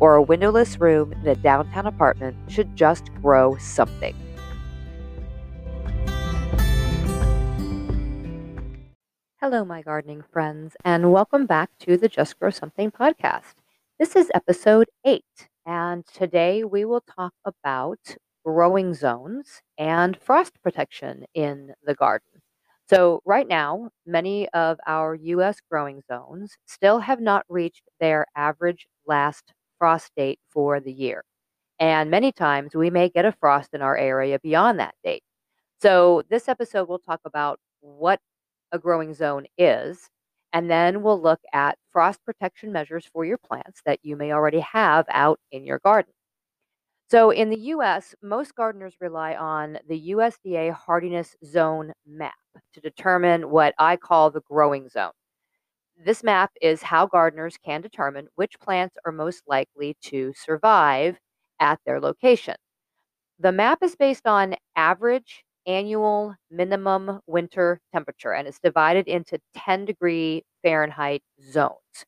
or a windowless room in a downtown apartment should just grow something. Hello, my gardening friends, and welcome back to the Just Grow Something podcast. This is episode eight, and today we will talk about growing zones and frost protection in the garden. So, right now, many of our US growing zones still have not reached their average last frost date for the year. And many times we may get a frost in our area beyond that date. So, this episode will talk about what a growing zone is, and then we'll look at frost protection measures for your plants that you may already have out in your garden. So, in the US, most gardeners rely on the USDA hardiness zone map to determine what I call the growing zone. This map is how gardeners can determine which plants are most likely to survive at their location. The map is based on average annual minimum winter temperature and it's divided into 10 degree Fahrenheit zones.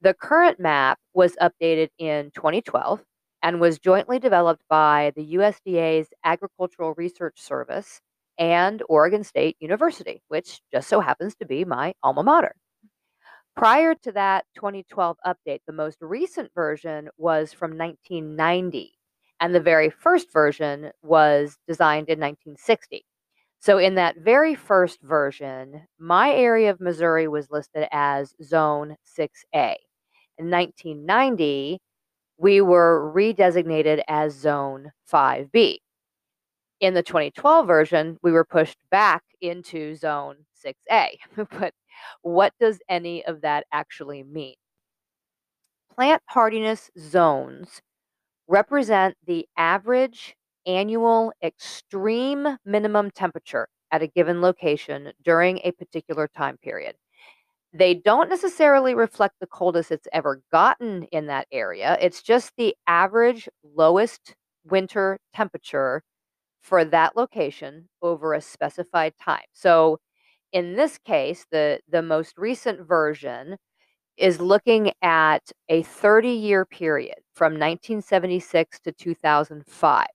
The current map was updated in 2012 and was jointly developed by the USDA's Agricultural Research Service and Oregon State University, which just so happens to be my alma mater. Prior to that 2012 update, the most recent version was from 1990, and the very first version was designed in 1960. So, in that very first version, my area of Missouri was listed as Zone 6A. In 1990, we were redesignated as Zone 5B. In the 2012 version, we were pushed back into Zone 6A. but what does any of that actually mean? Plant hardiness zones represent the average annual extreme minimum temperature at a given location during a particular time period. They don't necessarily reflect the coldest it's ever gotten in that area. It's just the average lowest winter temperature for that location over a specified time. So in this case, the, the most recent version is looking at a 30 year period from 1976 to 2005.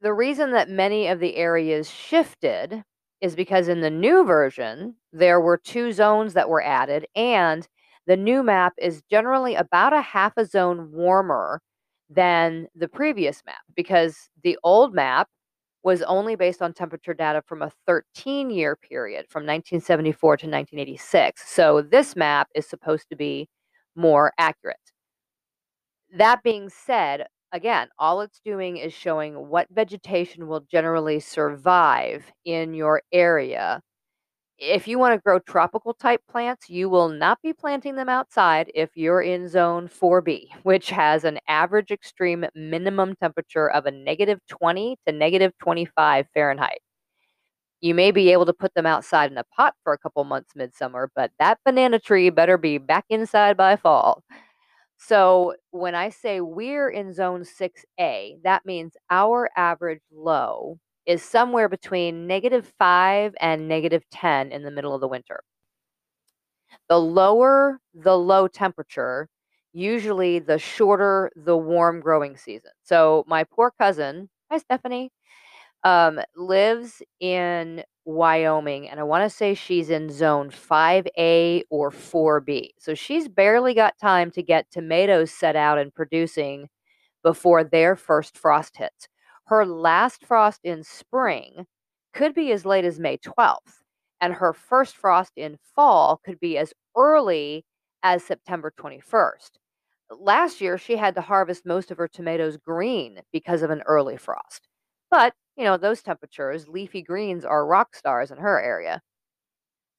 The reason that many of the areas shifted is because in the new version, there were two zones that were added, and the new map is generally about a half a zone warmer than the previous map because the old map was only based on temperature data from a 13 year period from 1974 to 1986. So this map is supposed to be more accurate. That being said, again, all it's doing is showing what vegetation will generally survive in your area if you want to grow tropical type plants, you will not be planting them outside if you're in zone 4B, which has an average extreme minimum temperature of a negative 20 to negative 25 Fahrenheit. You may be able to put them outside in a pot for a couple months midsummer, but that banana tree better be back inside by fall. So when I say we're in zone 6A, that means our average low is somewhere between negative 5 and negative 10 in the middle of the winter. The lower the low temperature, usually the shorter the warm growing season. So, my poor cousin, hi Stephanie, um, lives in Wyoming, and I want to say she's in zone 5A or 4B. So, she's barely got time to get tomatoes set out and producing before their first frost hits her last frost in spring could be as late as May 12th, and her first frost in fall could be as early as September 21st. Last year, she had to harvest most of her tomatoes green because of an early frost. But, you know, those temperatures, leafy greens are rock stars in her area.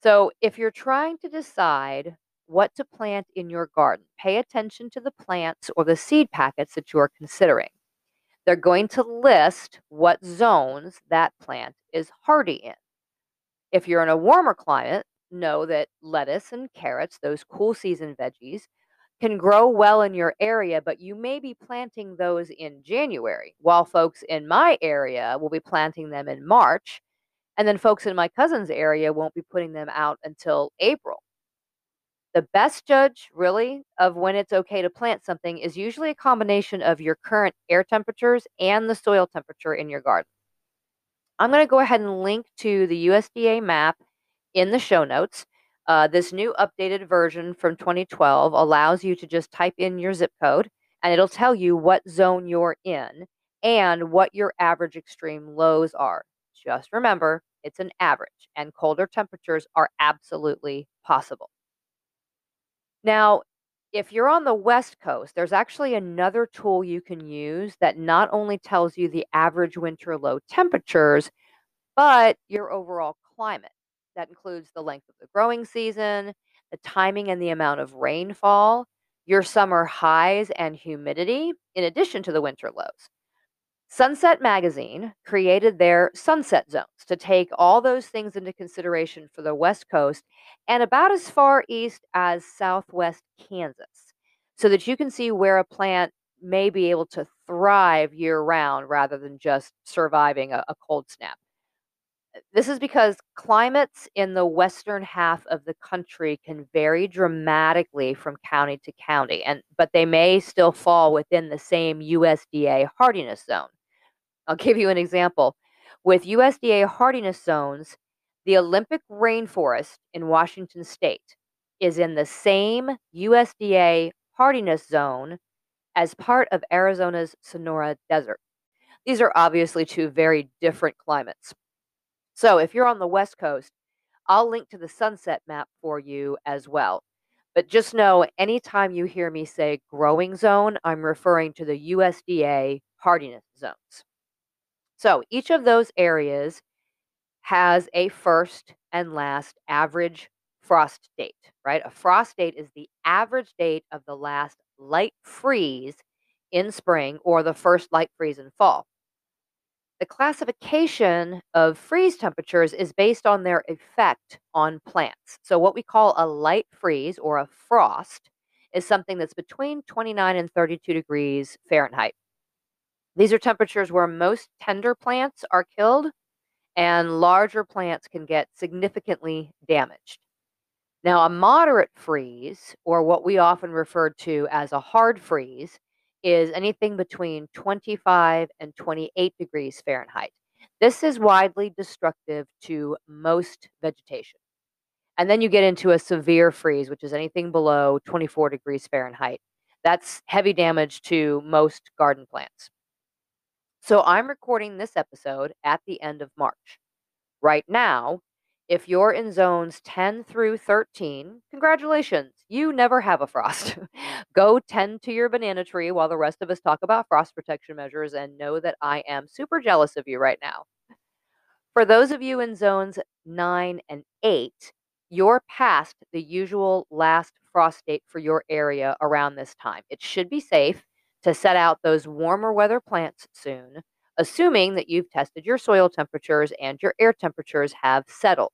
So, if you're trying to decide what to plant in your garden, pay attention to the plants or the seed packets that you are considering. They're going to list what zones that plant is hardy in. If you're in a warmer climate, know that lettuce and carrots, those cool season veggies, can grow well in your area, but you may be planting those in January, while folks in my area will be planting them in March. And then folks in my cousin's area won't be putting them out until April. The best judge, really, of when it's okay to plant something is usually a combination of your current air temperatures and the soil temperature in your garden. I'm going to go ahead and link to the USDA map in the show notes. Uh, this new updated version from 2012 allows you to just type in your zip code and it'll tell you what zone you're in and what your average extreme lows are. Just remember, it's an average, and colder temperatures are absolutely possible. Now, if you're on the West Coast, there's actually another tool you can use that not only tells you the average winter low temperatures, but your overall climate. That includes the length of the growing season, the timing and the amount of rainfall, your summer highs and humidity, in addition to the winter lows. Sunset Magazine created their sunset zones to take all those things into consideration for the West Coast and about as far east as southwest Kansas so that you can see where a plant may be able to thrive year round rather than just surviving a, a cold snap. This is because climates in the western half of the country can vary dramatically from county to county and but they may still fall within the same USDA hardiness zone. I'll give you an example. With USDA hardiness zones, the Olympic rainforest in Washington state is in the same USDA hardiness zone as part of Arizona's Sonora Desert. These are obviously two very different climates. So if you're on the West Coast, I'll link to the sunset map for you as well. But just know anytime you hear me say growing zone, I'm referring to the USDA hardiness zones. So each of those areas has a first and last average frost date, right? A frost date is the average date of the last light freeze in spring or the first light freeze in fall. The classification of freeze temperatures is based on their effect on plants. So, what we call a light freeze or a frost is something that's between 29 and 32 degrees Fahrenheit. These are temperatures where most tender plants are killed and larger plants can get significantly damaged. Now, a moderate freeze, or what we often refer to as a hard freeze, is anything between 25 and 28 degrees Fahrenheit. This is widely destructive to most vegetation. And then you get into a severe freeze, which is anything below 24 degrees Fahrenheit. That's heavy damage to most garden plants. So I'm recording this episode at the end of March. Right now, if you're in zones 10 through 13, congratulations, you never have a frost. Go tend to your banana tree while the rest of us talk about frost protection measures and know that I am super jealous of you right now. For those of you in zones 9 and 8, you're past the usual last frost date for your area around this time. It should be safe to set out those warmer weather plants soon, assuming that you've tested your soil temperatures and your air temperatures have settled.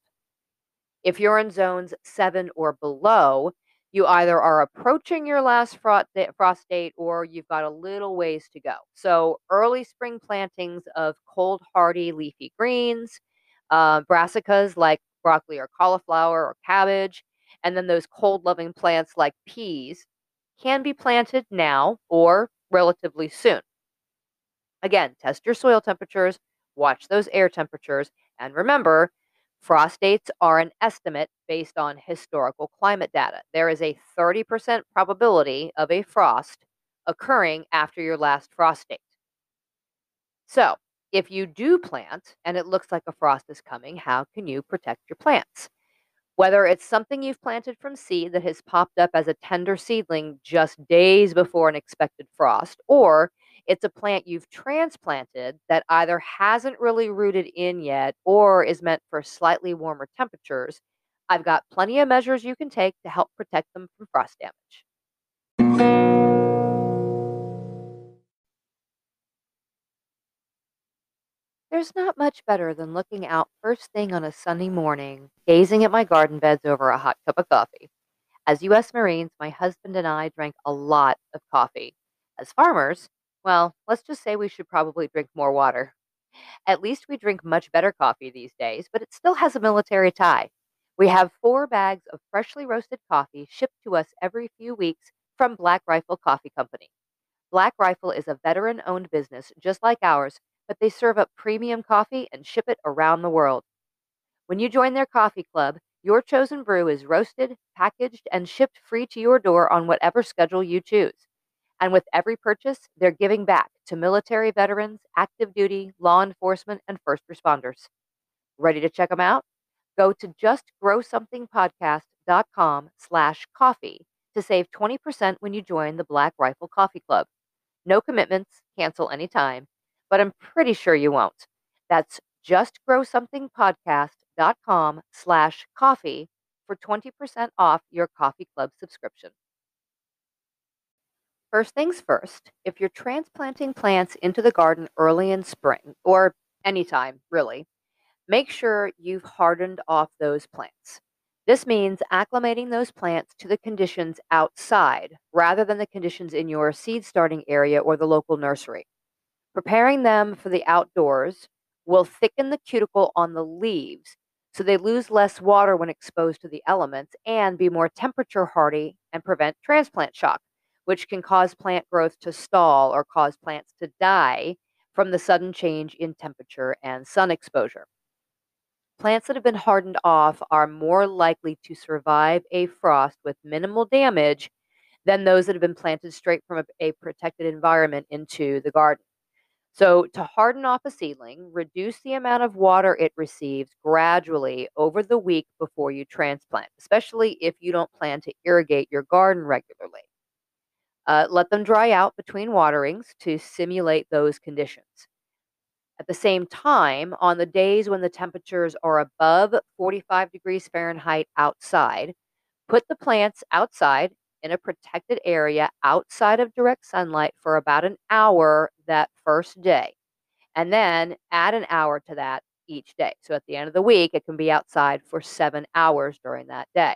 If you're in zones 7 or below, you either are approaching your last frost date or you've got a little ways to go. So, early spring plantings of cold hardy leafy greens, uh, brassicas like broccoli or cauliflower or cabbage, and then those cold loving plants like peas can be planted now or relatively soon. Again, test your soil temperatures, watch those air temperatures, and remember, frost dates are an estimate based on historical climate data. There is a 30% probability of a frost occurring after your last frost date. So, if you do plant and it looks like a frost is coming, how can you protect your plants? Whether it's something you've planted from seed that has popped up as a tender seedling just days before an expected frost, or it's a plant you've transplanted that either hasn't really rooted in yet or is meant for slightly warmer temperatures, I've got plenty of measures you can take to help protect them from frost damage. There's not much better than looking out first thing on a sunny morning, gazing at my garden beds over a hot cup of coffee. As U.S. Marines, my husband and I drank a lot of coffee. As farmers, well, let's just say we should probably drink more water. At least we drink much better coffee these days, but it still has a military tie. We have four bags of freshly roasted coffee shipped to us every few weeks from Black Rifle Coffee Company. Black Rifle is a veteran owned business just like ours, but they serve up premium coffee and ship it around the world. When you join their coffee club, your chosen brew is roasted, packaged, and shipped free to your door on whatever schedule you choose. And with every purchase, they're giving back to military veterans, active duty, law enforcement, and first responders. Ready to check them out? Go to justgrowsomethingpodcast.com slash coffee to save 20% when you join the Black Rifle Coffee Club. No commitments, cancel anytime, but I'm pretty sure you won't. That's justgrowsomethingpodcast.com slash coffee for 20% off your coffee club subscription. First things first, if you're transplanting plants into the garden early in spring, or anytime really, make sure you've hardened off those plants. This means acclimating those plants to the conditions outside rather than the conditions in your seed starting area or the local nursery. Preparing them for the outdoors will thicken the cuticle on the leaves so they lose less water when exposed to the elements and be more temperature hardy and prevent transplant shock which can cause plant growth to stall or cause plants to die from the sudden change in temperature and sun exposure. Plants that have been hardened off are more likely to survive a frost with minimal damage than those that have been planted straight from a, a protected environment into the garden. So, to harden off a seedling, reduce the amount of water it receives gradually over the week before you transplant, especially if you don't plan to irrigate your garden regularly. Uh, let them dry out between waterings to simulate those conditions. At the same time, on the days when the temperatures are above 45 degrees Fahrenheit outside, put the plants outside in a protected area outside of direct sunlight for about an hour that first day. And then add an hour to that each day. So at the end of the week, it can be outside for seven hours during that day.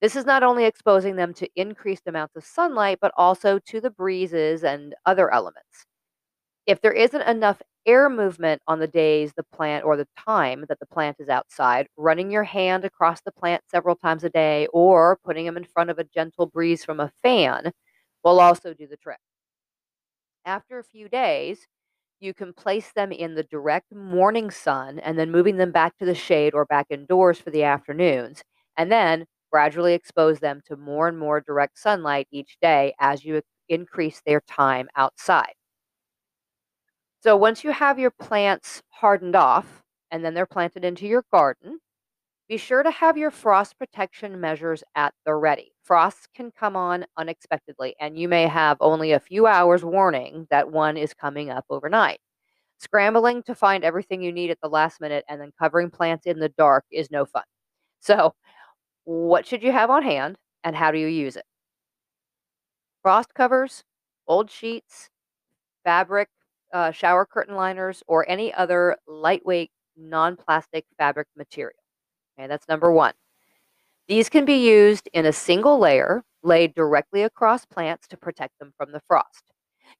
This is not only exposing them to increased amounts of sunlight, but also to the breezes and other elements. If there isn't enough air movement on the days the plant or the time that the plant is outside, running your hand across the plant several times a day or putting them in front of a gentle breeze from a fan will also do the trick. After a few days, you can place them in the direct morning sun and then moving them back to the shade or back indoors for the afternoons. And then gradually expose them to more and more direct sunlight each day as you increase their time outside. So once you have your plants hardened off and then they're planted into your garden, be sure to have your frost protection measures at the ready. Frosts can come on unexpectedly, and you may have only a few hours warning that one is coming up overnight. Scrambling to find everything you need at the last minute and then covering plants in the dark is no fun. So, what should you have on hand and how do you use it? Frost covers, old sheets, fabric, uh, shower curtain liners, or any other lightweight non plastic fabric material. Okay, that's number one. These can be used in a single layer laid directly across plants to protect them from the frost.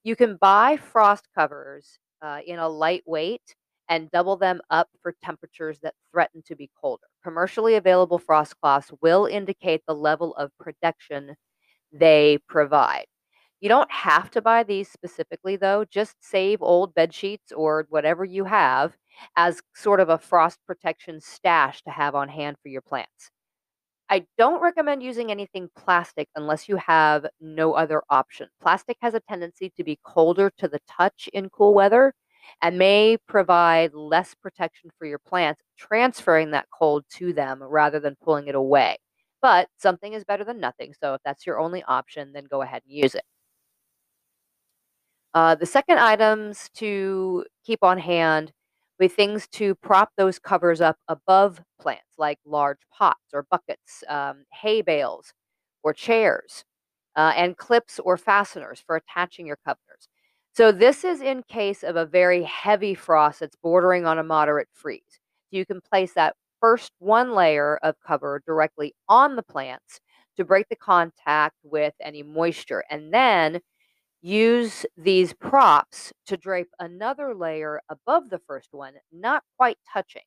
You can buy frost covers uh, in a lightweight and double them up for temperatures that threaten to be colder. Commercially available frost cloths will indicate the level of protection they provide. You don't have to buy these specifically, though. Just save old bed sheets or whatever you have as sort of a frost protection stash to have on hand for your plants. I don't recommend using anything plastic unless you have no other option. Plastic has a tendency to be colder to the touch in cool weather, and may provide less protection for your plants, transferring that cold to them rather than pulling it away. But something is better than nothing. So if that's your only option, then go ahead and use it. Uh, the second items to keep on hand with things to prop those covers up above plants, like large pots or buckets, um, hay bales, or chairs, uh, and clips or fasteners for attaching your covers. So this is in case of a very heavy frost that's bordering on a moderate freeze. You can place that first one layer of cover directly on the plants to break the contact with any moisture. And then use these props to drape another layer above the first one, not quite touching.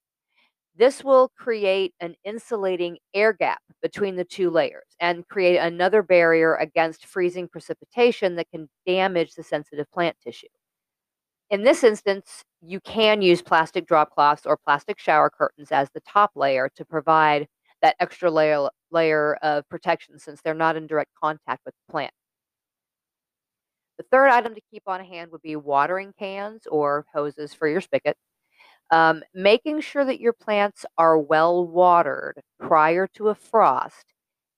This will create an insulating air gap between the two layers and create another barrier against freezing precipitation that can damage the sensitive plant tissue. In this instance, you can use plastic drop cloths or plastic shower curtains as the top layer to provide that extra layer, layer of protection since they're not in direct contact with the plant. The third item to keep on hand would be watering cans or hoses for your spigot. Um, making sure that your plants are well watered prior to a frost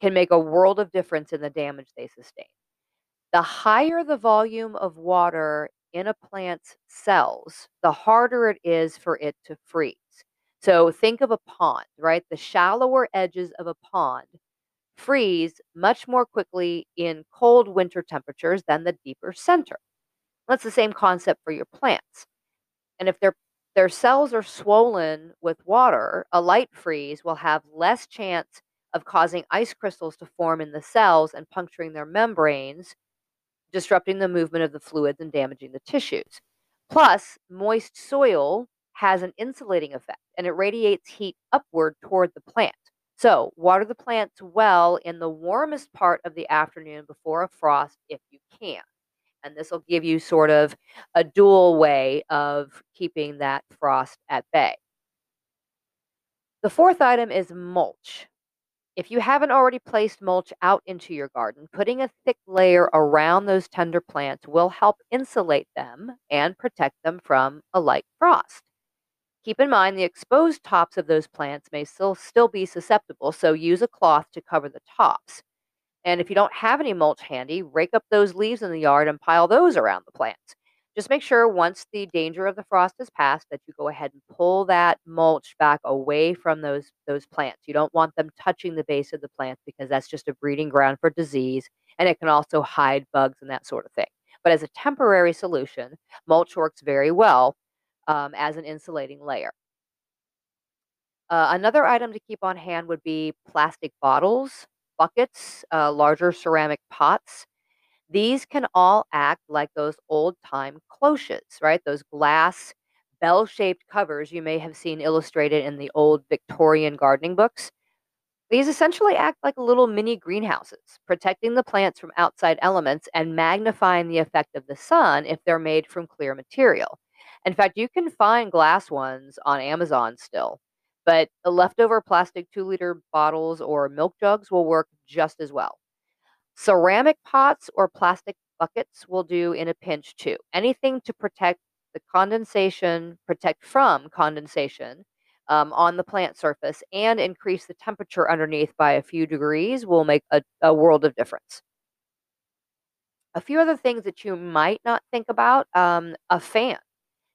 can make a world of difference in the damage they sustain. The higher the volume of water in a plant's cells, the harder it is for it to freeze. So think of a pond, right? The shallower edges of a pond freeze much more quickly in cold winter temperatures than the deeper center. That's the same concept for your plants. And if their their cells are swollen with water, a light freeze will have less chance of causing ice crystals to form in the cells and puncturing their membranes, disrupting the movement of the fluids and damaging the tissues. Plus, moist soil has an insulating effect and it radiates heat upward toward the plant. So, water the plants well in the warmest part of the afternoon before a frost if you can. And this will give you sort of a dual way of keeping that frost at bay. The fourth item is mulch. If you haven't already placed mulch out into your garden, putting a thick layer around those tender plants will help insulate them and protect them from a light frost. Keep in mind the exposed tops of those plants may still, still be susceptible, so use a cloth to cover the tops. And if you don't have any mulch handy, rake up those leaves in the yard and pile those around the plants. Just make sure once the danger of the frost has passed that you go ahead and pull that mulch back away from those those plants. You don't want them touching the base of the plant because that's just a breeding ground for disease and it can also hide bugs and that sort of thing. But as a temporary solution, mulch works very well um, as an insulating layer. Uh, another item to keep on hand would be plastic bottles, buckets, uh, larger ceramic pots. These can all act like those old time cloches, right? Those glass bell shaped covers you may have seen illustrated in the old Victorian gardening books. These essentially act like little mini greenhouses, protecting the plants from outside elements and magnifying the effect of the sun if they're made from clear material. In fact, you can find glass ones on Amazon still, but the leftover plastic two liter bottles or milk jugs will work just as well. Ceramic pots or plastic buckets will do in a pinch too. Anything to protect the condensation, protect from condensation um, on the plant surface and increase the temperature underneath by a few degrees will make a, a world of difference. A few other things that you might not think about um, a fan.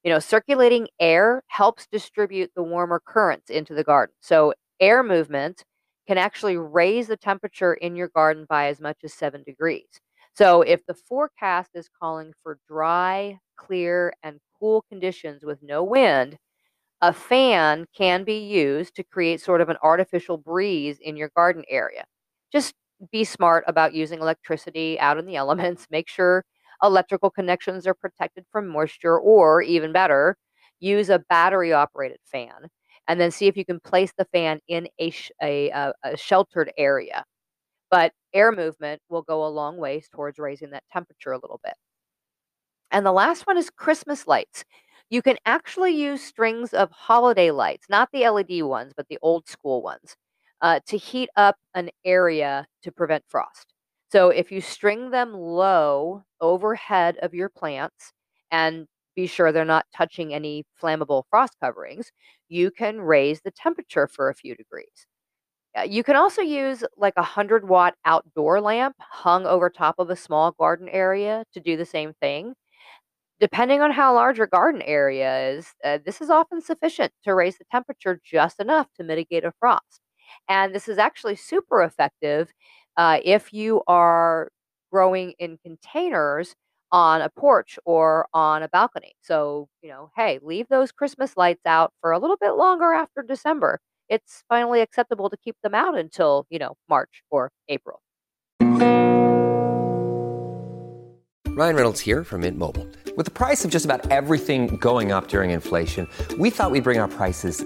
You know, circulating air helps distribute the warmer currents into the garden. So, air movement can actually raise the temperature in your garden by as much as seven degrees. So, if the forecast is calling for dry, clear, and cool conditions with no wind, a fan can be used to create sort of an artificial breeze in your garden area. Just be smart about using electricity out in the elements. Make sure electrical connections are protected from moisture, or even better, use a battery operated fan and then see if you can place the fan in a, sh- a, a, a sheltered area. But air movement will go a long ways towards raising that temperature a little bit. And the last one is Christmas lights. You can actually use strings of holiday lights, not the LED ones, but the old school ones, uh, to heat up an area to prevent frost. So if you string them low overhead of your plants and be sure they're not touching any flammable frost coverings, you can raise the temperature for a few degrees. Uh, you can also use like a 100 watt outdoor lamp hung over top of a small garden area to do the same thing. Depending on how large your garden area is, uh, this is often sufficient to raise the temperature just enough to mitigate a frost. And this is actually super effective uh, if you are growing in containers on a porch or on a balcony. So, you know, hey, leave those Christmas lights out for a little bit longer after December. It's finally acceptable to keep them out until, you know, March or April. Ryan Reynolds here from Mint Mobile. With the price of just about everything going up during inflation, we thought we'd bring our prices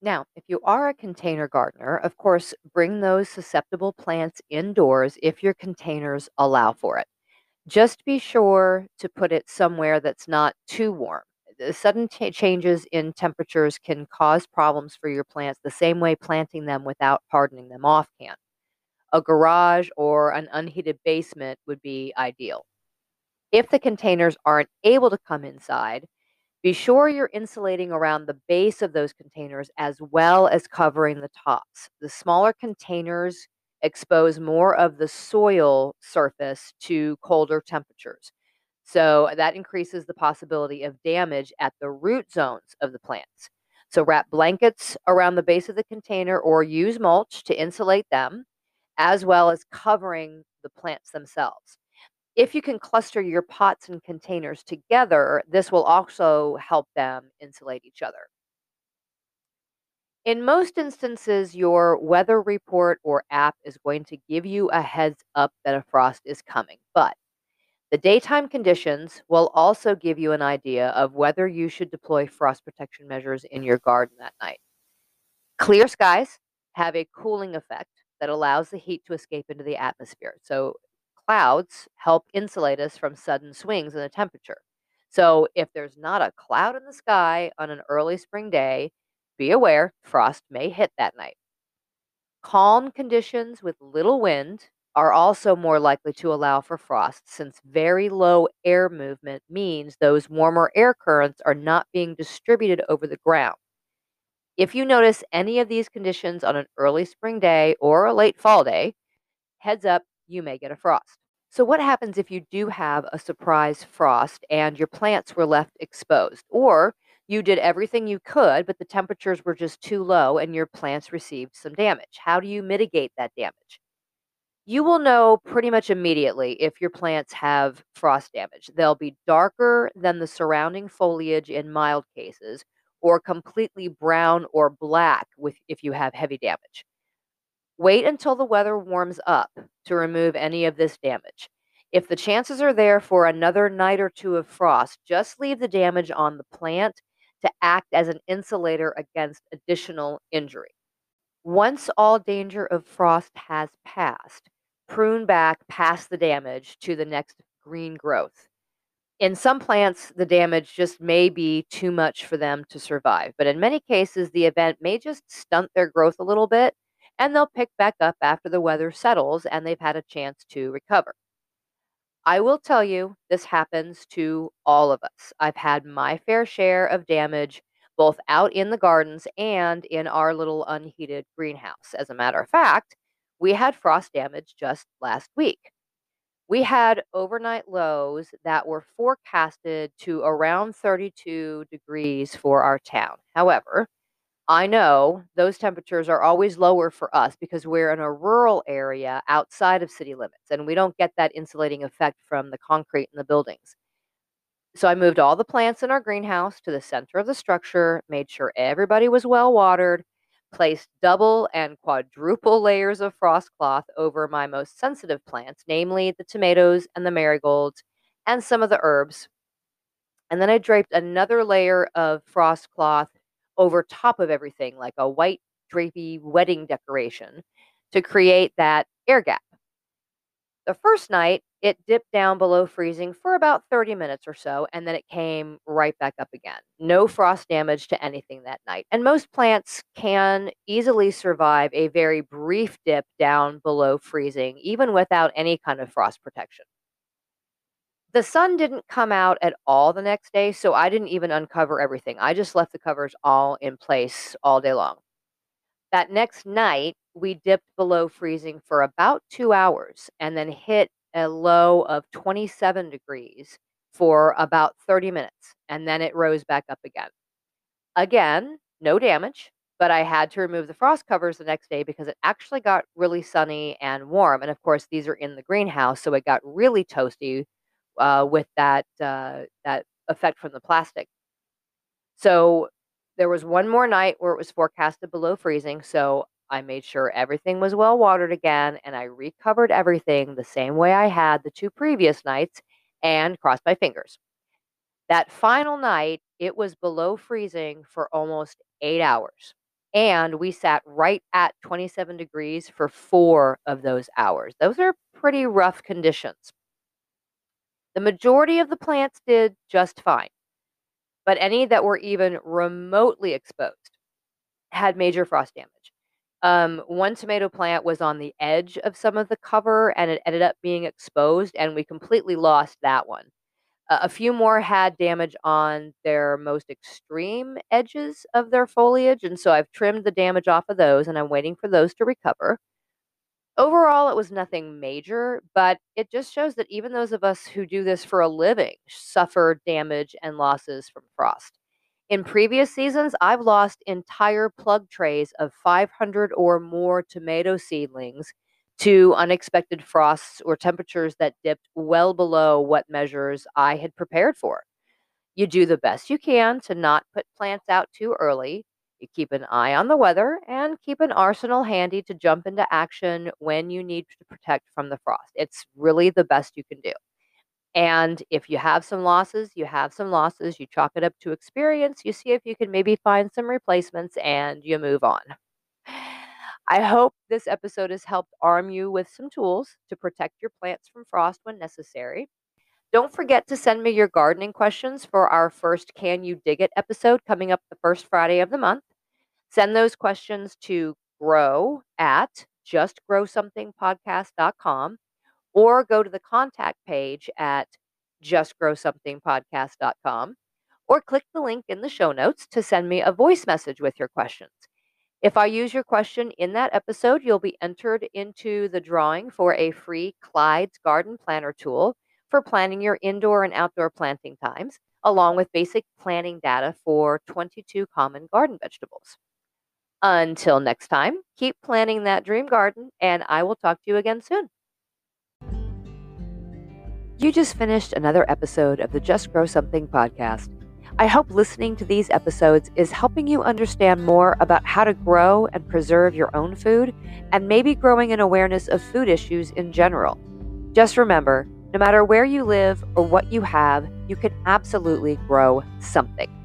Now, if you are a container gardener, of course, bring those susceptible plants indoors if your containers allow for it. Just be sure to put it somewhere that's not too warm. The sudden ta changes in temperatures can cause problems for your plants the same way planting them without hardening them off can. A garage or an unheated basement would be ideal. If the containers aren't able to come inside, be sure you're insulating around the base of those containers as well as covering the tops. The smaller containers expose more of the soil surface to colder temperatures. So uh, that increases the possibility of damage at the root zones of the plants. So wrap blankets around the base of the container or use mulch to insulate them, as well as covering the plants themselves. If you can cluster your pots and containers together, this will also help them insulate each other. In most instances, your weather report or app is going to give you a heads up that a frost is coming, but the daytime conditions will also give you an idea of whether you should deploy frost protection measures in your garden that night. Clear skies have a cooling effect that allows the heat to escape into the atmosphere. So clouds help insulate us from sudden swings in the temperature. So, if there's not a cloud in the sky on an early spring day, be aware frost may hit that night. Calm conditions with little wind are also more likely to allow for frost since very low air movement means those warmer air currents are not being distributed over the ground. If you notice any of these conditions on an early spring day or a late fall day, heads up, you may get a frost. So, what happens if you do have a surprise frost and your plants were left exposed? Or you did everything you could, but the temperatures were just too low and your plants received some damage. How do you mitigate that damage? You will know pretty much immediately if your plants have frost damage. They'll be darker than the surrounding foliage in mild cases, or completely brown or black with, if you have heavy damage. Wait until the weather warms up to remove any of this damage. If the chances are there for another night or two of frost, just leave the damage on the plant to act as an insulator against additional injury. Once all danger of frost has passed, prune back past the damage to the next green growth. In some plants, the damage just may be too much for them to survive, but in many cases, the event may just stunt their growth a little bit and they'll pick back up after the weather settles and they've had a chance to recover. I will tell you, this happens to all of us. I've had my fair share of damage both out in the gardens and in our little unheated greenhouse. As a matter of fact, we had frost damage just last week. We had overnight lows that were forecasted to around 32 degrees for our town. However, I know those temperatures are always lower for us because we're in a rural area outside of city limits and we don't get that insulating effect from the concrete in the buildings. So I moved all the plants in our greenhouse to the center of the structure, made sure everybody was well watered, placed double and quadruple layers of frost cloth over my most sensitive plants, namely the tomatoes and the marigolds and some of the herbs. And then I draped another layer of frost cloth over top of everything, like a white drapey wedding decoration, to create that air gap. The first night, it dipped down below freezing for about 30 minutes or so, and then it came right back up again. No frost damage to anything that night. And most plants can easily survive a very brief dip down below freezing, even without any kind of frost protection. The sun didn't come out at all the next day, so I didn't even uncover everything. I just left the covers all in place all day long. That next night, we dipped below freezing for about two hours and then hit a low of 27 degrees for about 30 minutes. And then it rose back up again. Again, no damage, but I had to remove the frost covers the next day because it actually got really sunny and warm. And of course, these are in the greenhouse, so it got really toasty uh, with that uh, that effect from the plastic. So there was one more night where it was forecasted below freezing, so I made sure everything was well watered again, and I recovered everything the same way I had the two previous nights, and crossed my fingers. That final night, it was below freezing for almost eight hours. And we sat right at 27 degrees for four of those hours. Those are pretty rough conditions. The majority of the plants did just fine, but any that were even remotely exposed had major frost damage. Um, one tomato plant was on the edge of some of the cover and it ended up being exposed, and we completely lost that one. Uh, a few more had damage on their most extreme edges of their foliage, and so I've trimmed the damage off of those and I'm waiting for those to recover. Overall, it was nothing major, but it just shows that even those of us who do this for a living suffer damage and losses from frost. In previous seasons, I've lost entire plug trays of 500 or more tomato seedlings to unexpected frosts or temperatures that dipped well below what measures I had prepared for. You do the best you can to not put plants out too early. You keep an eye on the weather and keep an arsenal handy to jump into action when you need to protect from the frost. It's really the best you can do. And if you have some losses, you have some losses, you chalk it up to experience, you see if you can maybe find some replacements and you move on. I hope this episode has helped arm you with some tools to protect your plants from frost when necessary. Don't forget to send me your gardening questions for our first Can You Dig It episode coming up the first Friday of the month. Send those questions to grow at justgrowsomethingpodcast.com or go to the contact page at justgrowsomethingpodcast.com or click the link in the show notes to send me a voice message with your questions. If I use your question in that episode, you'll be entered into the drawing for a free Clyde's Garden Planner tool for planning your indoor and outdoor planting times, along with basic planning data for 22 common garden vegetables. Until next time, keep planning that dream garden, and I will talk to you again soon. You just finished another episode of the Just Grow Something podcast. I hope listening to these episodes is helping you understand more about how to grow and preserve your own food and maybe growing an awareness of food issues in general. Just remember no matter where you live or what you have, you can absolutely grow something.